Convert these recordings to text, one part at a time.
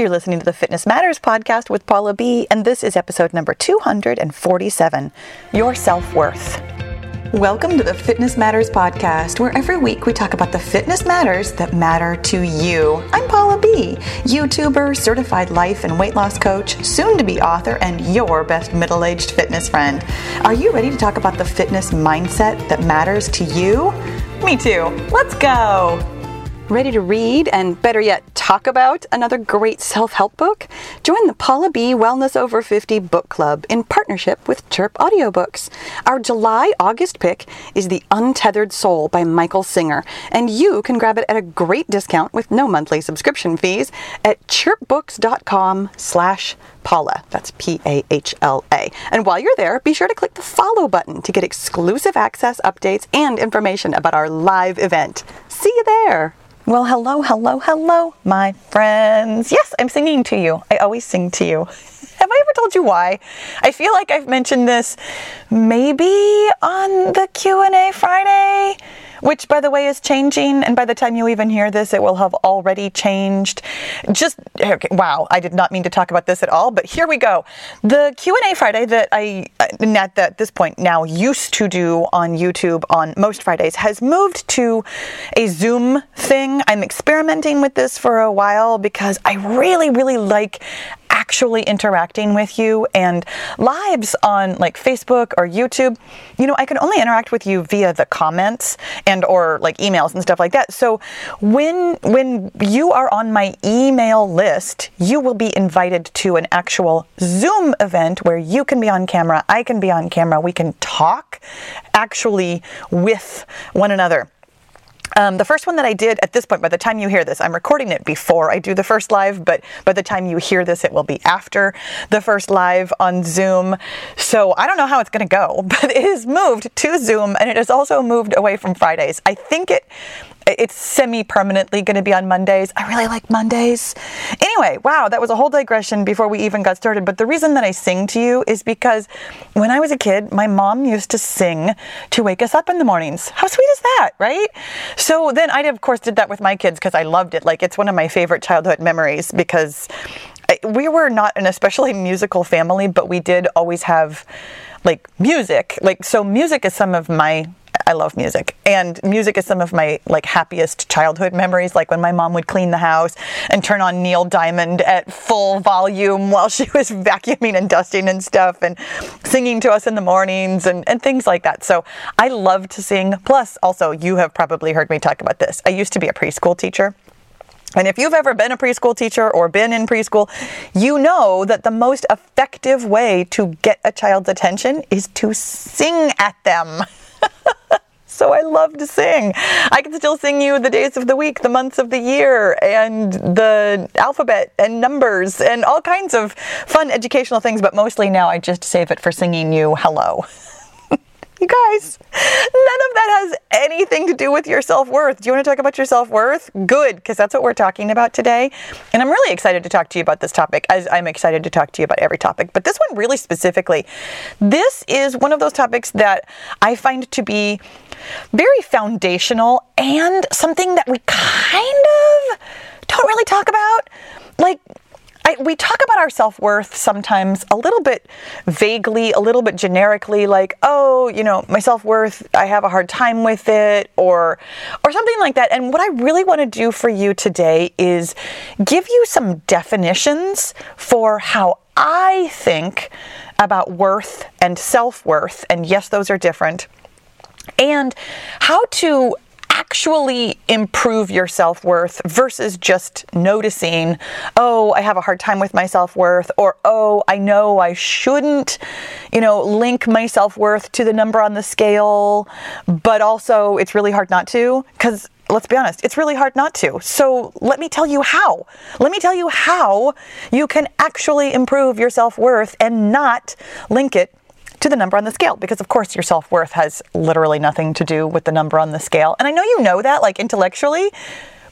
You're listening to the Fitness Matters podcast with Pahla B, and this is episode number 247 Your Self Worth. Welcome to the Fitness Matters podcast, where every week we talk about the fitness matters that matter to you. I'm Pahla B, YouTuber, certified life and weight loss coach, soon to be author, and your best middle aged fitness friend. Are you ready to talk about the fitness mindset that matters to you? Me too. Let's go. Ready to read and better yet, talk about another great self help book? Join the Pahla B Wellness Over 50 Book Club in partnership with Chirp Audiobooks. Our July August pick is The Untethered Soul by Michael Singer, and you can grab it at a great discount with no monthly subscription fees at chirpbooks.com slash Pahla. That's P A H L A. And while you're there, be sure to click the follow button to get exclusive access, updates, and information about our live event. See you there. Well, hello, hello, hello, my friends. Yes, I'm singing to you. I always sing to you. Have I ever told you why? I feel like I've mentioned this maybe on the Q&A Friday which by the way is changing. And by the time you even hear this it will have already changed. Just okay, wow i did not mean to talk about this at all but here we go. The q&a friday that i uh, at that this point now used to do on youtube on most fridays has moved to a zoom thing. I'm experimenting with this for a while because i really really like actually interacting with you and lives on like Facebook or YouTube, you know, I can only interact with you via the comments and or like emails and stuff like that. So when when you are on my email list, you will be invited to an actual Zoom event where you can be on camera, I can be on camera, we can talk actually with one another. Um, the first one that I did at this point, by the time you hear this, I'm recording it before I do the first live, but by the time you hear this, it will be after the first live on Zoom. So I don't know how it's going to go, but it has moved to Zoom and it has also moved away from Fridays. I think it it's semi permanently going to be on Mondays. I really like Mondays. Anyway, wow, that was a whole digression before we even got started. But the reason that I sing to you is because when I was a kid, my mom used to sing to wake us up in the mornings. How sweet is that, right? So then I, of course, did that with my kids because I loved it. Like, it's one of my favorite childhood memories because eh, we were not an especially musical family, but we did always have like music. Like, so music is some of my I love music. And music is some of my like happiest childhood memories, like when my mom would clean the house and turn on Neil Diamond at full volume while she was vacuuming and dusting and stuff and singing to us in the mornings and, and things like that. So I love to sing. Plus, also, you have probably heard me talk about this. I used to be a preschool teacher. And if you've ever been a preschool teacher or been in preschool, you know that the most effective way to get a child's attention is to sing at them. so I love to sing. I can still sing you the days of the week, the months of the year, and the alphabet and numbers and all kinds of fun educational things, but mostly now I just save it for singing you hello. You guys, none of that has anything to do with your self worth. Do you want to talk about your self worth? Good, because that's what we're talking about today. And I'm really excited to talk to you about this topic, as I'm excited to talk to you about every topic. But this one, really specifically, this is one of those topics that I find to be very foundational and something that we kind of don't really talk about. Like, I, we talk about our self worth sometimes a little bit vaguely, a little bit generically, like, oh, you know, my self worth, I have a hard time with it, or, or something like that. And what I really want to do for you today is give you some definitions for how I think about worth and self worth. And yes, those are different. And how to actually improve your self worth versus just noticing, oh, I have a hard time with my self worth, or oh, I know I shouldn't, you know, link my self worth to the number on the scale, but also it's really hard not to because let's be honest, it's really hard not to. So let me tell you how. Let me tell you how you can actually improve your self worth and not link it to the number on the scale because of course your self-worth has literally nothing to do with the number on the scale. And I know you know that like intellectually,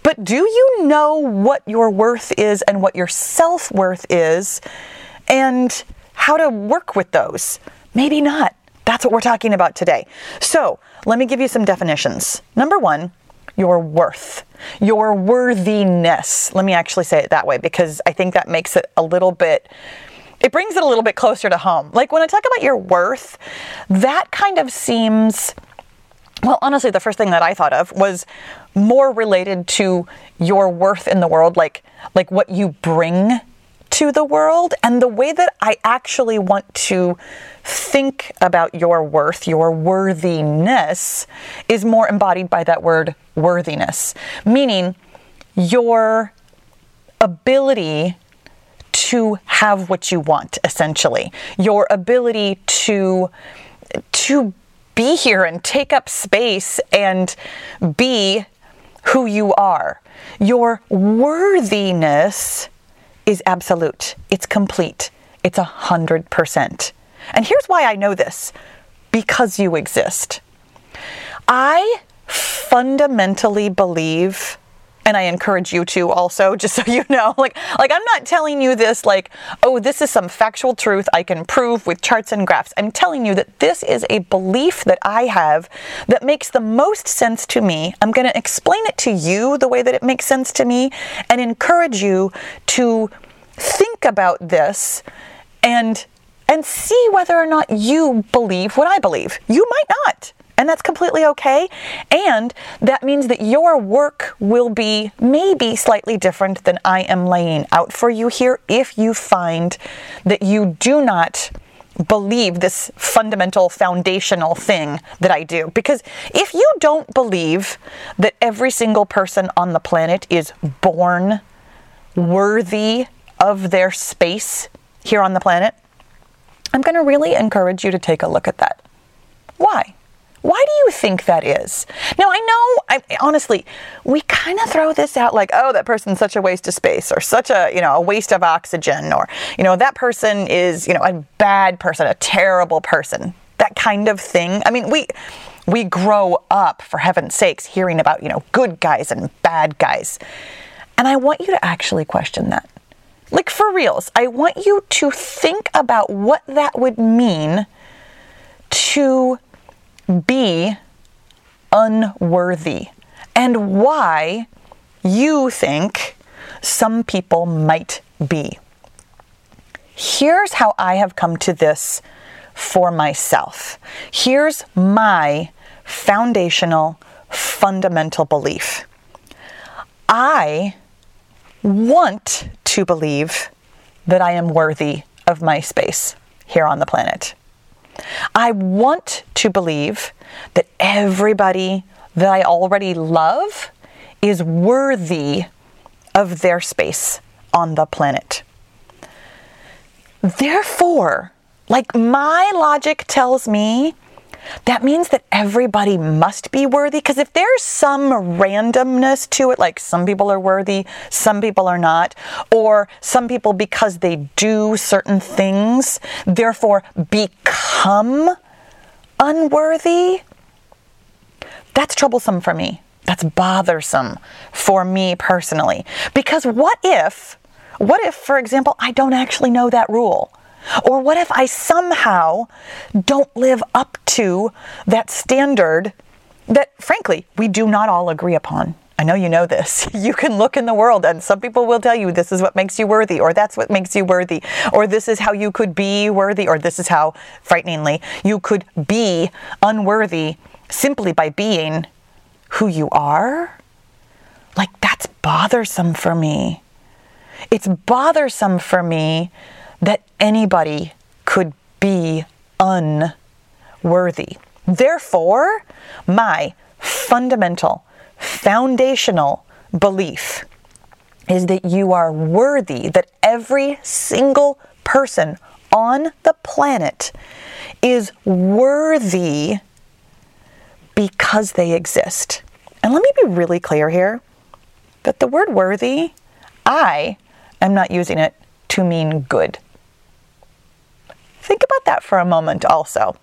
but do you know what your worth is and what your self-worth is and how to work with those? Maybe not. That's what we're talking about today. So, let me give you some definitions. Number 1, your worth, your worthiness. Let me actually say it that way because I think that makes it a little bit it brings it a little bit closer to home. Like when I talk about your worth, that kind of seems well, honestly, the first thing that I thought of was more related to your worth in the world, like like what you bring to the world and the way that I actually want to think about your worth, your worthiness is more embodied by that word worthiness, meaning your ability to have what you want essentially. Your ability to to be here and take up space and be who you are. Your worthiness is absolute. It's complete. It's a hundred percent. And here's why i know this. Because you exist. I fundamentally believe and I encourage you to also, just so you know, like like I'm not telling you this like, oh, this is some factual truth I can prove with charts and graphs. I'm telling you that this is a belief that I have that makes the most sense to me. I'm going to explain it to you the way that it makes sense to me and encourage you to think about this and and see whether or not you believe what I believe. You might not and that's completely okay. And that means that your work will be maybe slightly different than I am laying out for you here if you find that you do not believe this fundamental foundational thing that I do. Because if you don't believe that every single person on the planet is born worthy of their space here on the planet, I'm going to really encourage you to take a look at that. Why? Why do you think that is? Now, I know, I, honestly, we kind of throw this out like, oh, that person's such a waste of space or such a, you know, a waste of oxygen or, you know, that person is, you know, a bad person, a terrible person, that kind of thing. I mean, we, we grow up, for heaven's sakes, hearing about, you know, good guys and bad guys. And I want you to actually question that. Like, for reals, I want you to think about what that would mean to be unworthy and why you think some people might be. Here's how I have come to this for myself. Here's my foundational, fundamental belief. I want to believe that I am worthy of my space here on the planet. I want to believe that everybody that I already love is worthy of their space on the planet. Therefore, like my logic tells me that means that everybody must be worthy. Because if there's some randomness to it, like some people are worthy, some people are not, or some people, because they do certain things, therefore become unworthy, that's troublesome for me. That's bothersome for me personally. Because what if, what if, for example, I don't actually know that rule? Or what if I somehow don't live up to that standard that, frankly, we do not all agree upon? I know you know this. You can look in the world, and some people will tell you this is what makes you worthy, or that's what makes you worthy, or this is how you could be worthy, or this is how, frighteningly, you could be unworthy simply by being who you are. Like, that's bothersome for me. It's bothersome for me that anybody could be unworthy. Therefore, my fundamental, foundational belief is that you are worthy, that every single person on the planet is worthy because they exist. And let me be really clear here that the word worthy, I am not using it to mean good. Think about that for a moment also.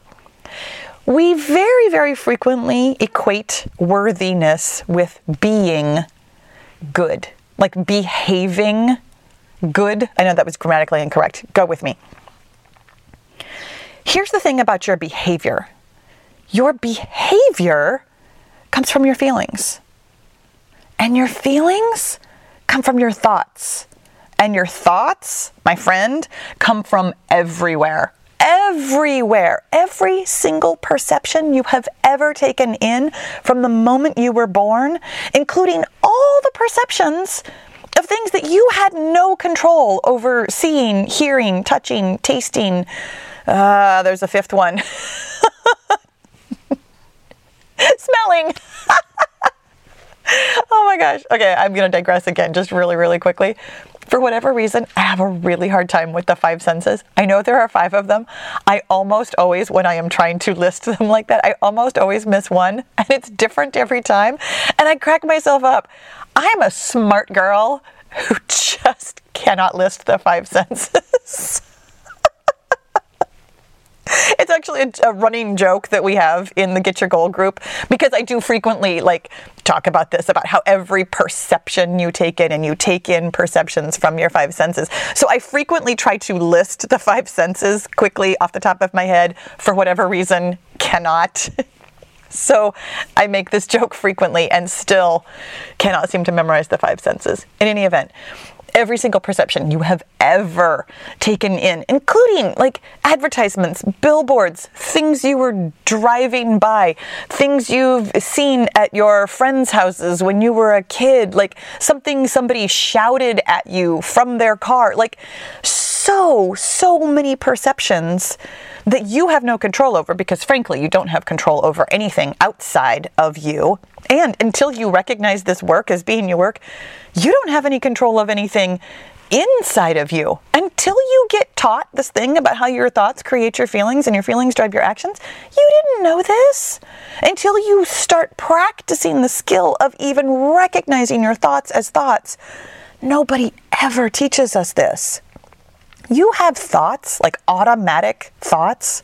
We very, very frequently equate worthiness with being good, like behaving good. I know that was grammatically incorrect. Go with me. Here's the thing about your behavior your behavior comes from your feelings. And your feelings come from your thoughts. And your thoughts, my friend, come from everywhere. Everywhere. Every single perception you have ever taken in from the moment you were born, including all the perceptions of things that you had no control over seeing, hearing, touching, tasting. Uh, there's a fifth one. Smelling. oh my gosh. Okay, I'm going to digress again just really, really quickly. For whatever reason, I have a really hard time with the five senses. I know there are five of them. I almost always, when I am trying to list them like that, I almost always miss one, and it's different every time. And I crack myself up. I'm a smart girl who just cannot list the five senses. it's actually a, a, running joke that we have in the Get Your Goal group because I do frequently like talk about this about how every perception you take in and you take in perceptions from your five senses. So I frequently try to list the five senses quickly off the top of my head for whatever reason cannot. so I make this joke frequently and still cannot seem to memorize the five senses. In any event, every single perception you have ever taken in, including like advertisements, billboards, things you were driving by, things you've seen at your friends' houses when you were a kid, like something somebody shouted at you from their car, like so, so many perceptions that you have no control over because, frankly, you don't have control over anything outside of you. And until you recognize this work as being your work, you don't have any control of anything inside of you until you get taught this thing about how your thoughts create your feelings and your feelings drive your actions. You didn't know this until you start practicing the skill of even recognizing your thoughts as thoughts. Nobody ever teaches us this. You have thoughts, like automatic thoughts,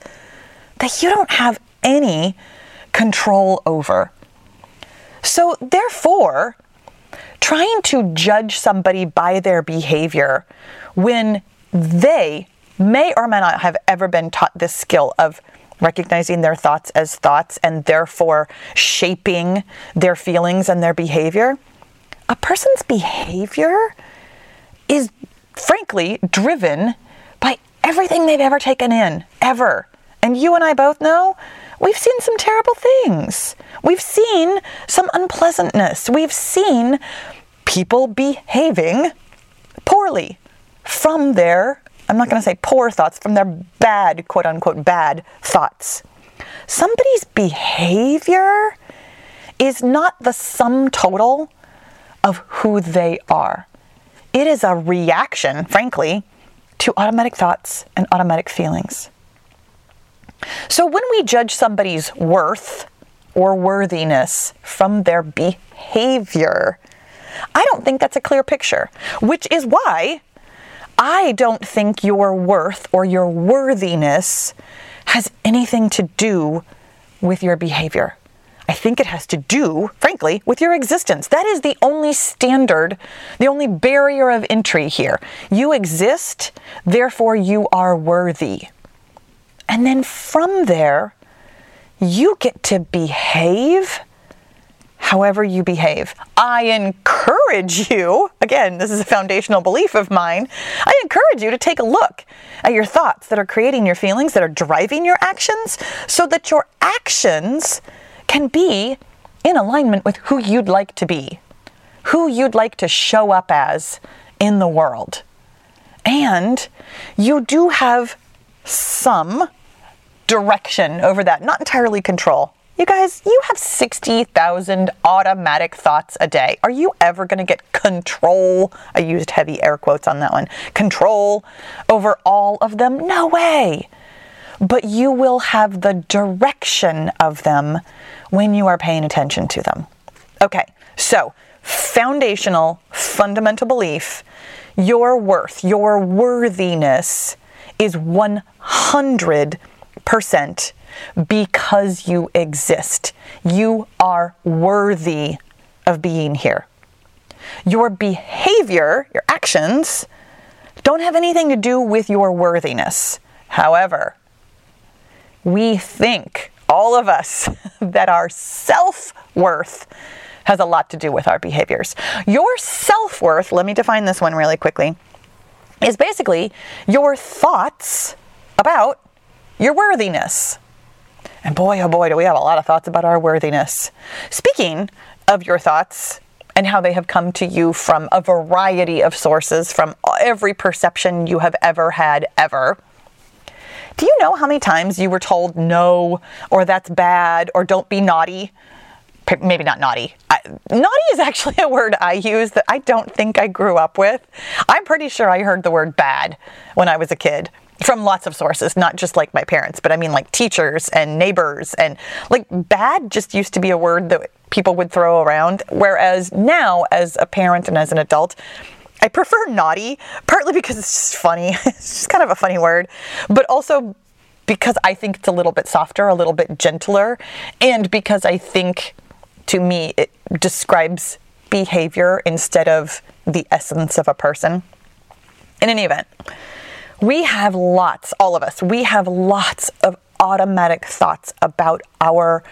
that you don't have any control over. So, therefore, trying to judge somebody by their behavior when they may or may not have ever been taught this skill of recognizing their thoughts as thoughts and therefore shaping their feelings and their behavior, a person's behavior is frankly driven by everything they've ever taken in, ever. And you and I both know we've seen some terrible things. We've seen some unpleasantness. We've seen people behaving poorly from their, I'm not going to say poor thoughts, from their bad, quote unquote, bad thoughts. Somebody's behavior is not the sum total of who they are. It is a reaction, frankly, to automatic thoughts and automatic feelings. So when we judge somebody's worth or worthiness from their behavior, I don't think that's a clear picture, which is why I don't think your worth or your worthiness has anything to do with your behavior. I think it has to do, frankly, with your existence. That is the only standard, the only barrier of entry here. You exist, therefore you are worthy. And then from there, you get to behave however you behave. I encourage you, again, this is a foundational belief of mine, I encourage you to take a look at your thoughts that are creating your feelings, that are driving your actions, so that your actions can be in alignment with who you'd like to be, who you'd like to show up as in the world. And you do have some direction over that, not entirely control. You guys, you have 60,000 automatic thoughts a day. Are you ever going to get control? I used heavy air quotes on that one. Control over all of them? No way. But you will have the direction of them when you are paying attention to them. Okay, so foundational, fundamental belief your worth, your worthiness is 100 percent because you exist. You are worthy of being here. Your behavior, your actions, don't have anything to do with your worthiness. However, we think, all of us, that our self worth has a lot to do with our behaviors. Your self worth, let me define this one really quickly, is basically your thoughts about your worthiness. And boy, oh boy, do we have a lot of thoughts about our worthiness. Speaking of your thoughts and how they have come to you from a variety of sources, from every perception you have ever had, ever. Do you know how many times you were told no, or that's bad, or don't be naughty? Maybe not naughty. I, naughty is actually a word I use that I don't think I grew up with. I'm pretty sure I heard the word bad when I was a kid from lots of sources, not just like my parents, but I mean like teachers and neighbors and like bad just used to be a word that people would throw around. Whereas now, as a parent and as an adult, I prefer naughty, partly because it's just funny. it's just kind of a funny word, but also because I think it's a little bit softer, a little bit gentler, and because I think to me it describes behavior instead of the essence of a person. In any event, we have lots, all of us, we have lots of automatic thoughts about our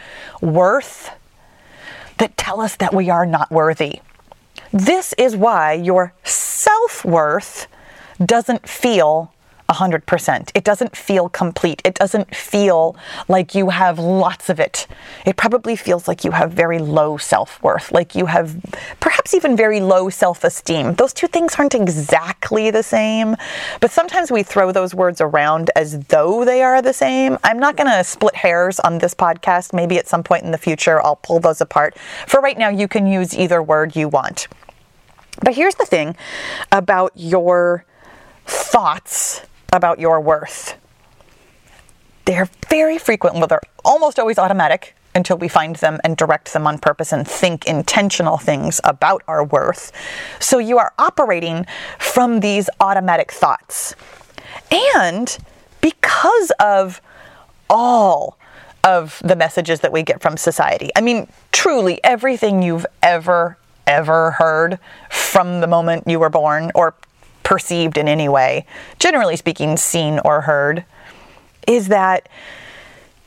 worth that tell us that we are not worthy. This is why your self worth doesn't feel 100%. It doesn't feel complete. It doesn't feel like you have lots of it. It probably feels like you have very low self worth, like you have perhaps even very low self esteem. Those two things aren't exactly the same, but sometimes we throw those words around as though they are the same. I'm not going to split hairs on this podcast. Maybe at some point in the future I'll pull those apart. For right now, you can use either word you want. But here's the thing about your thoughts about your worth. They're very frequent, well, they're almost always automatic until we find them and direct them on purpose and think intentional things about our worth. So you are operating from these automatic thoughts. And because of all of the messages that we get from society, I mean, truly everything you've ever, ever heard from the moment you were born or perceived in any way, generally speaking, seen or heard, is that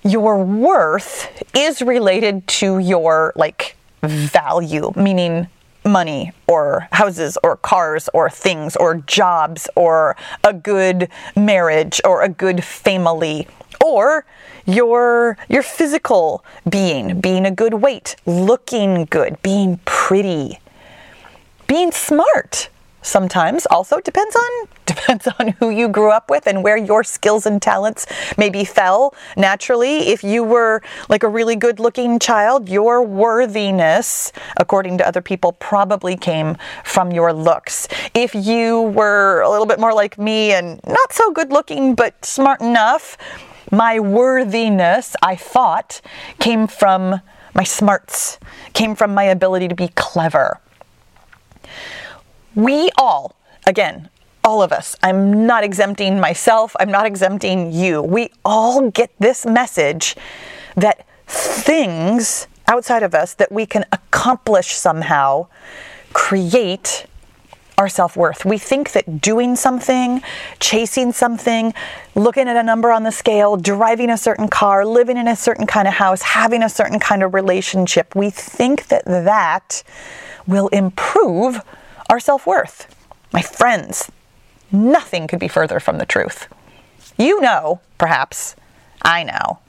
your worth is related to your like value, meaning money or houses or cars or things or jobs or a good marriage or a good family or your your physical being, being a good weight, looking good, being pretty, being smart, sometimes. Also depends on depends on who you grew up with and where your skills and talents maybe fell naturally. If you were like a really good looking child your worthiness according to other people probably came from your looks. If you were a little bit more like me and not so good looking but smart enough my worthiness i thought came from my smarts came from my ability to be clever we all, again, all of us, I'm not exempting myself, I'm not exempting you. We all get this message that things outside of us that we can accomplish somehow create our self worth. We think that doing something, chasing something, looking at a number on the scale, driving a certain car, living in a certain kind of house, having a certain kind of relationship, we think that that will improve our self worth. My friends, nothing could be further from the truth. You know, perhaps, I know,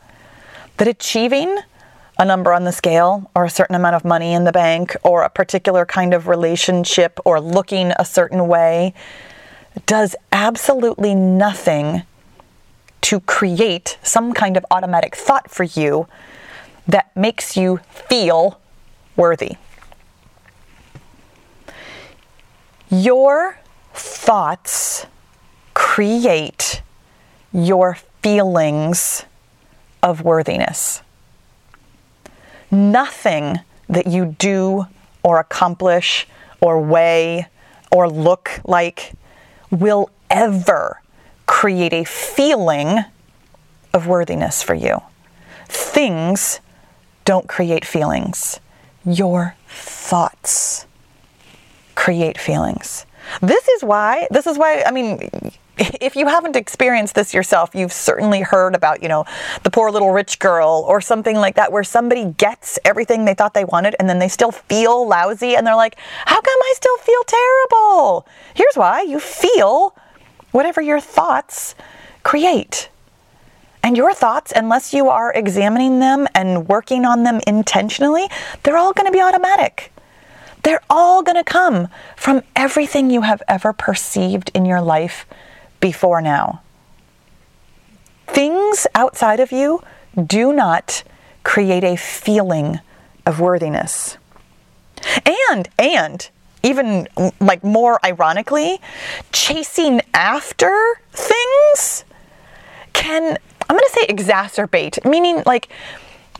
that achieving a number on the scale or a certain amount of money in the bank or a particular kind of relationship or looking a certain way does absolutely nothing to create some kind of automatic thought for you that makes you feel worthy. Your thoughts create your feelings of worthiness. Nothing that you do or accomplish or weigh or look like will ever create a feeling of worthiness for you. Things don't create feelings, your thoughts create feelings. This is why, this is why, I mean, if you haven't experienced this yourself, you've certainly heard about, you know, the poor little rich girl or something like that, where somebody gets everything they thought they wanted and then they still feel lousy and they're like, how come I still feel terrible? Here's why you feel whatever your thoughts create. And your thoughts, unless you are examining them and working on them intentionally, they're all going to be automatic. They're all going to come from everything you have ever perceived in your life before now. Things outside of you do not create a feeling of worthiness. And, and, even mm, like more ironically, chasing after things can, I'm going to say exacerbate, meaning like,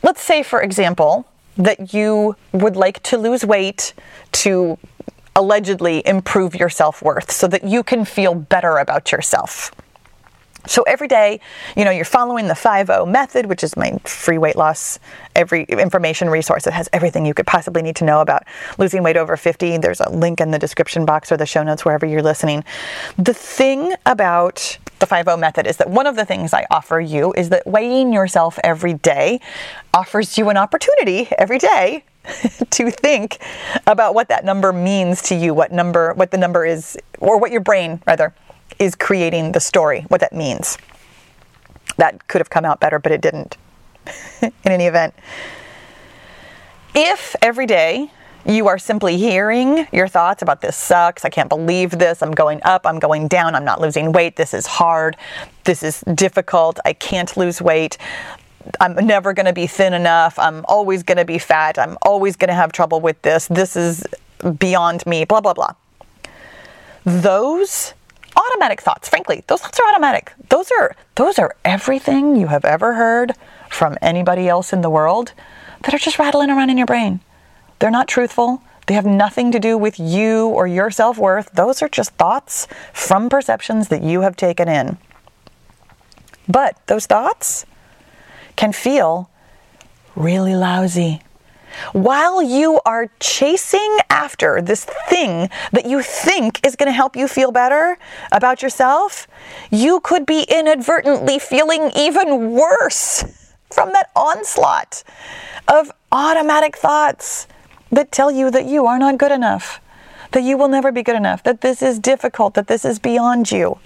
let's say, for example, that you would like to lose weight to allegedly improve your self worth so that you can feel better about yourself. So every day, you know, you're following the 5-0 method, which is my free weight loss every information resource. It has everything you could possibly need to know about losing weight over 50. There's a link in the description box or the show notes wherever you're listening. The thing about the 5-0 method is that one of the things I offer you is that weighing yourself every day offers you an opportunity every day to think about what that number means to you, what number, what the number is, or what your brain rather is creating the story, what that means. That could have come out better, but it didn't. In any event, if every day you are simply hearing your thoughts about this sucks, I can't believe this, I'm going up, I'm going down, I'm not losing weight, this is hard, this is difficult, I can't lose weight, I'm never going to be thin enough. I'm always going to be fat. I'm always going to have trouble with this. This is beyond me, blah, blah, blah. Those automatic thoughts, frankly, those thoughts are automatic. Those are those are everything you have ever heard from anybody else in the world that are just rattling around in your brain. They're not truthful. They have nothing to do with you or your self-worth. Those are just thoughts from perceptions that you have taken in. But those thoughts can feel really lousy. While you are chasing after this thing that you think is going to help you feel better about yourself, you could be inadvertently feeling even worse from that onslaught of automatic thoughts that tell you that you are not good enough, that you will never be good enough, that this is difficult, that this is beyond you.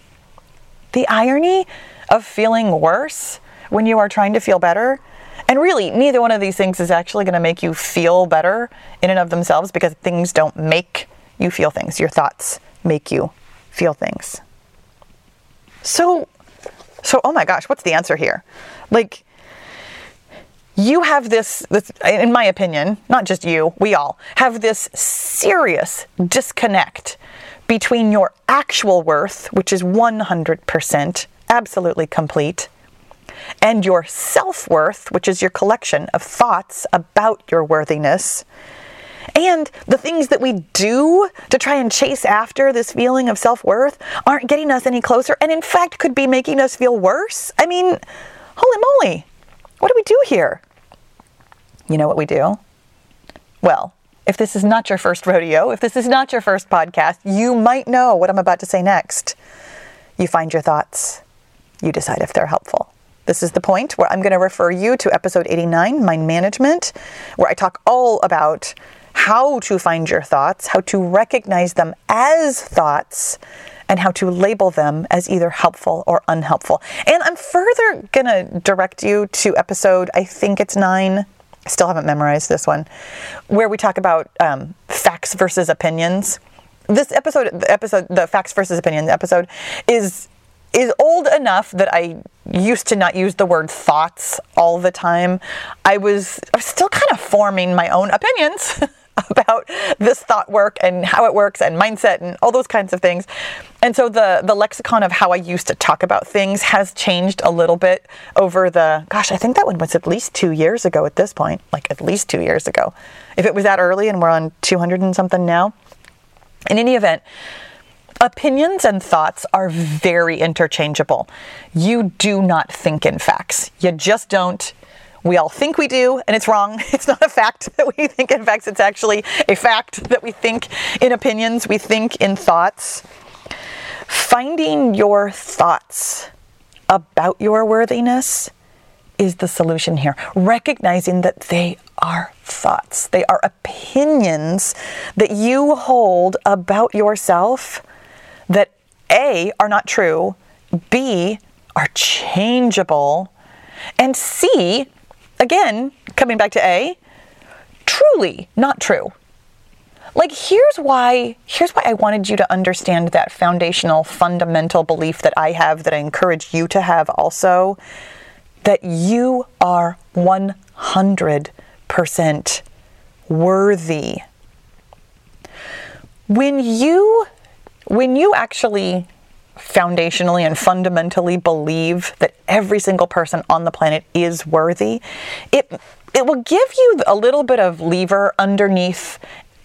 The irony of feeling worse when you are trying to feel better. And really, neither one of these things is actually going to make you feel better in and of themselves because things don't make you feel things. Your thoughts make you feel things. So, so oh my gosh, what's the answer here? Like, you have this, this, in my opinion, not just you, we all have this serious disconnect between your actual worth, which is 100% absolutely complete, and your self worth, which is your collection of thoughts about your worthiness, and the things that we do to try and chase after this feeling of self worth aren't getting us any closer, and in fact could be making us feel worse. I mean, holy moly, what do we do here? You know what we do? Well, if this is not your first rodeo, if this is not your first podcast, you might know what I'm about to say next. You find your thoughts, you decide if they're helpful. This is the point where I'm going to refer you to episode 89, Mind Management, where I talk all about how to find your thoughts, how to recognize them as thoughts, and how to label them as either helpful or unhelpful. And I'm further going to direct you to episode, I think it's nine. I still haven't memorized this one, where we talk about um, facts versus opinions. This episode, the episode, the facts versus opinions episode, is is old enough that I used to not use the word thoughts all the time. I was, I was still kind of forming my own opinions about this thought work and how it works and mindset and all those kinds of things. And so the the lexicon of how I used to talk about things has changed a little bit over the gosh, I think that one was at least 2 years ago at this point, like at least 2 years ago. If it was that early and we're on 200 and something now. In any event, Opinions and thoughts are very interchangeable. You do not think in facts. You just don't. We all think we do, and it's wrong. It's not a fact that we think in facts, it's actually a fact that we think in opinions, we think in thoughts. Finding your thoughts about your worthiness is the solution here. Recognizing that they are thoughts, they are opinions that you hold about yourself that A, are not true, B, are changeable, and C, again, coming back to A, truly not true. Like here's why here's why I wanted you to understand that foundational fundamental belief that I have that I encourage you to have also that you are 100% worthy. When you when you actually foundationally and fundamentally believe that every single person on the planet is worthy, it it will give you a little bit of lever underneath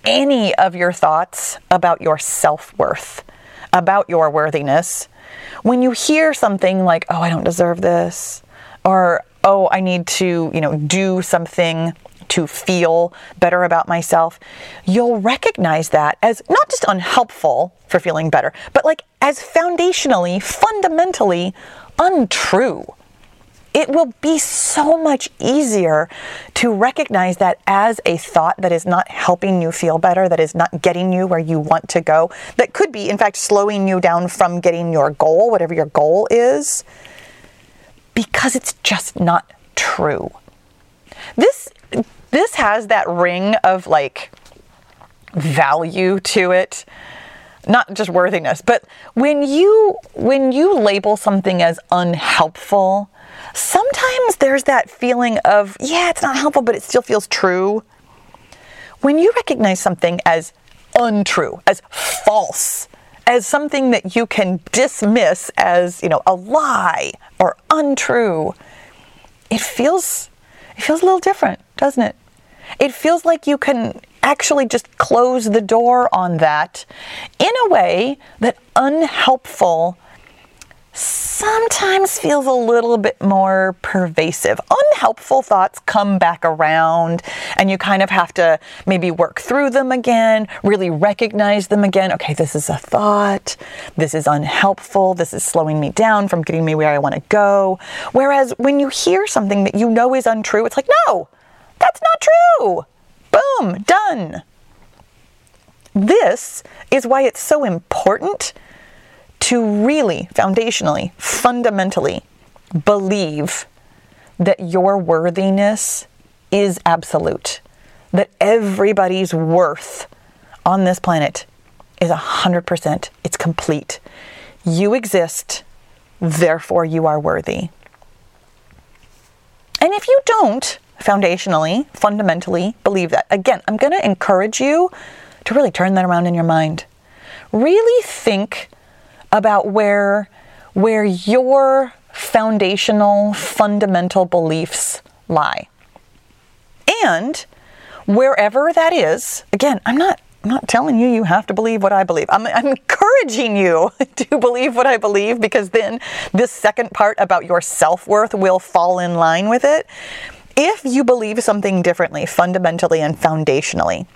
any of your thoughts about your self-worth, about your worthiness. When you hear something like, "Oh, I don't deserve this," or "Oh, I need to, you know, do something to feel better about myself, you'll recognize that as not just unhelpful for feeling better, but like as foundationally, fundamentally untrue. It will be so much easier to recognize that as a thought that is not helping you feel better, that is not getting you where you want to go, that could be, in fact, slowing you down from getting your goal, whatever your goal is, because it's just not true. This this has that ring of like value to it. Not just worthiness but when you when you label something as unhelpful sometimes there's that feeling of yeah it's not helpful but it still feels true. When you recognize something as untrue as false as something that you can dismiss as you know a lie or untrue it feels it feels a little different doesn't it it feels like you can actually just close the door on that in a way that unhelpful sometimes feels a little bit more pervasive. Unhelpful thoughts come back around, and you kind of have to maybe work through them again, really recognize them again. Okay, this is a thought. This is unhelpful. This is slowing me down from getting me where I want to go. Whereas when you hear something that you know is untrue, it's like, no, that's not true. Boom, done. This is why it's so important to really, foundationally, fundamentally believe that your worthiness is absolute, that everybody's worth on this planet is 100%, it's complete. You exist, therefore you are worthy. And if you don't, foundationally, fundamentally believe that. Again, I'm going to encourage you to really turn that around in your mind. Really think about where where your foundational fundamental beliefs lie. And wherever that is, again, I'm not I'm not telling you you have to believe what I believe. I'm, I'm, encouraging you to believe what I believe because then this second part about your self worth will fall in line with it. If you believe something differently, fundamentally and foundationally,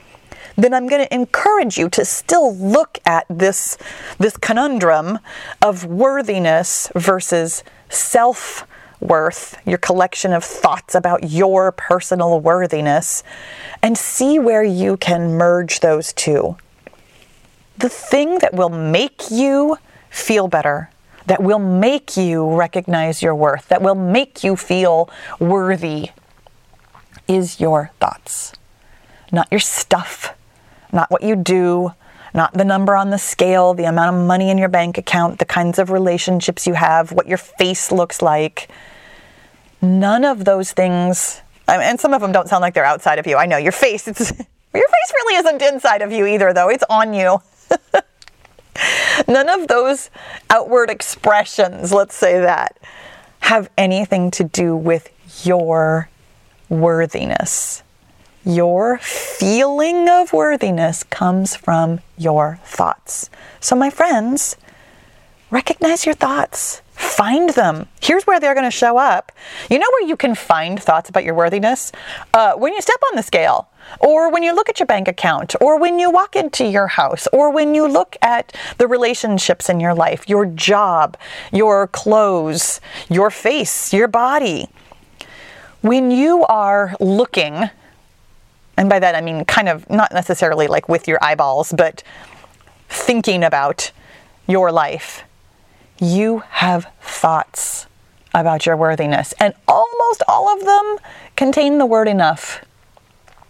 then I'm going to encourage you to still look at this, this conundrum of worthiness versus self worth, your collection of thoughts about your personal worthiness, and see where you can merge those two. The thing that will make you feel better, that will make you recognize your worth, that will make you feel worthy is your thoughts, not your stuff, not what you do, not the number on the scale, the amount of money in your bank account, the kinds of relationships you have, what your face looks like. None of those things, and some of them don't sound like they're outside of you. I know your face, it's, your face really isn't inside of you either, though. It's on you. None of those outward expressions, let's say that, have anything to do with your worthiness. Your feeling of worthiness comes from your thoughts. So, my friends, recognize your thoughts, find them. Here's where they're going to show up. You know where you can find thoughts about your worthiness? Uh, when you step on the scale, or when you look at your bank account, or when you walk into your house, or when you look at the relationships in your life, your job, your clothes, your face, your body. When you are looking, and by that I mean kind of not necessarily like with your eyeballs, but thinking about your life, you have thoughts about your worthiness. And almost all of them contain the word enough.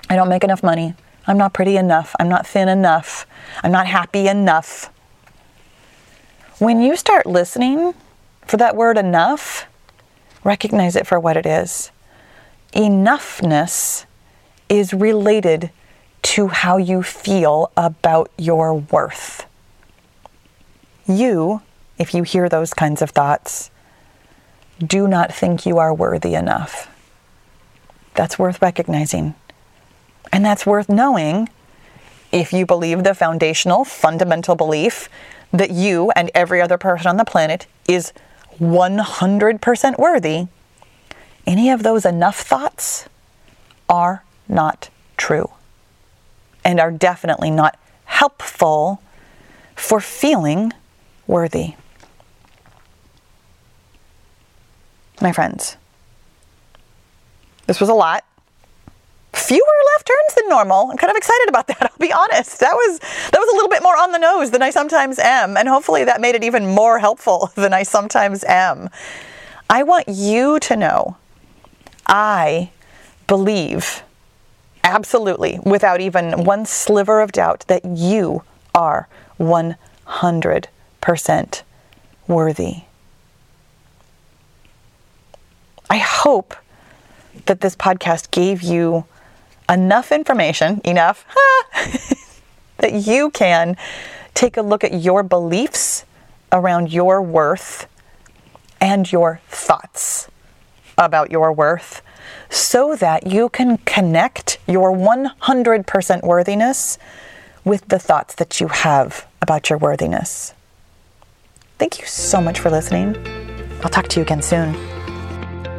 I don't make enough money. I'm not pretty enough. I'm not thin enough. I'm not happy enough. When you start listening for that word enough, recognize it for what it is. Enoughness is related to how you feel about your worth. You, if you hear those kinds of thoughts, do not think you are worthy enough. That's worth recognizing. And that's worth knowing if you believe the foundational, fundamental belief that you and every other person on the planet is 100% worthy. Any of those enough thoughts are not true and are definitely not helpful for feeling worthy. My friends, this was a lot. Fewer left turns than normal. I'm kind of excited about that. I'll be honest. That was that was a little bit more on the nose than I sometimes am, and hopefully that made it even more helpful than I sometimes am. I want you to know I believe absolutely, without even one sliver of doubt, that you are 100% worthy. I hope that this podcast gave you enough information, enough, that you can take a look at your beliefs around your worth and your thoughts about your worth so that you can connect your 100% worthiness with the thoughts that you have about your worthiness. Thank you so much for listening. I'll talk to you again soon.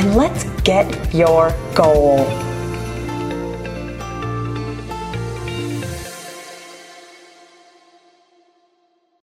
and let's get your goal.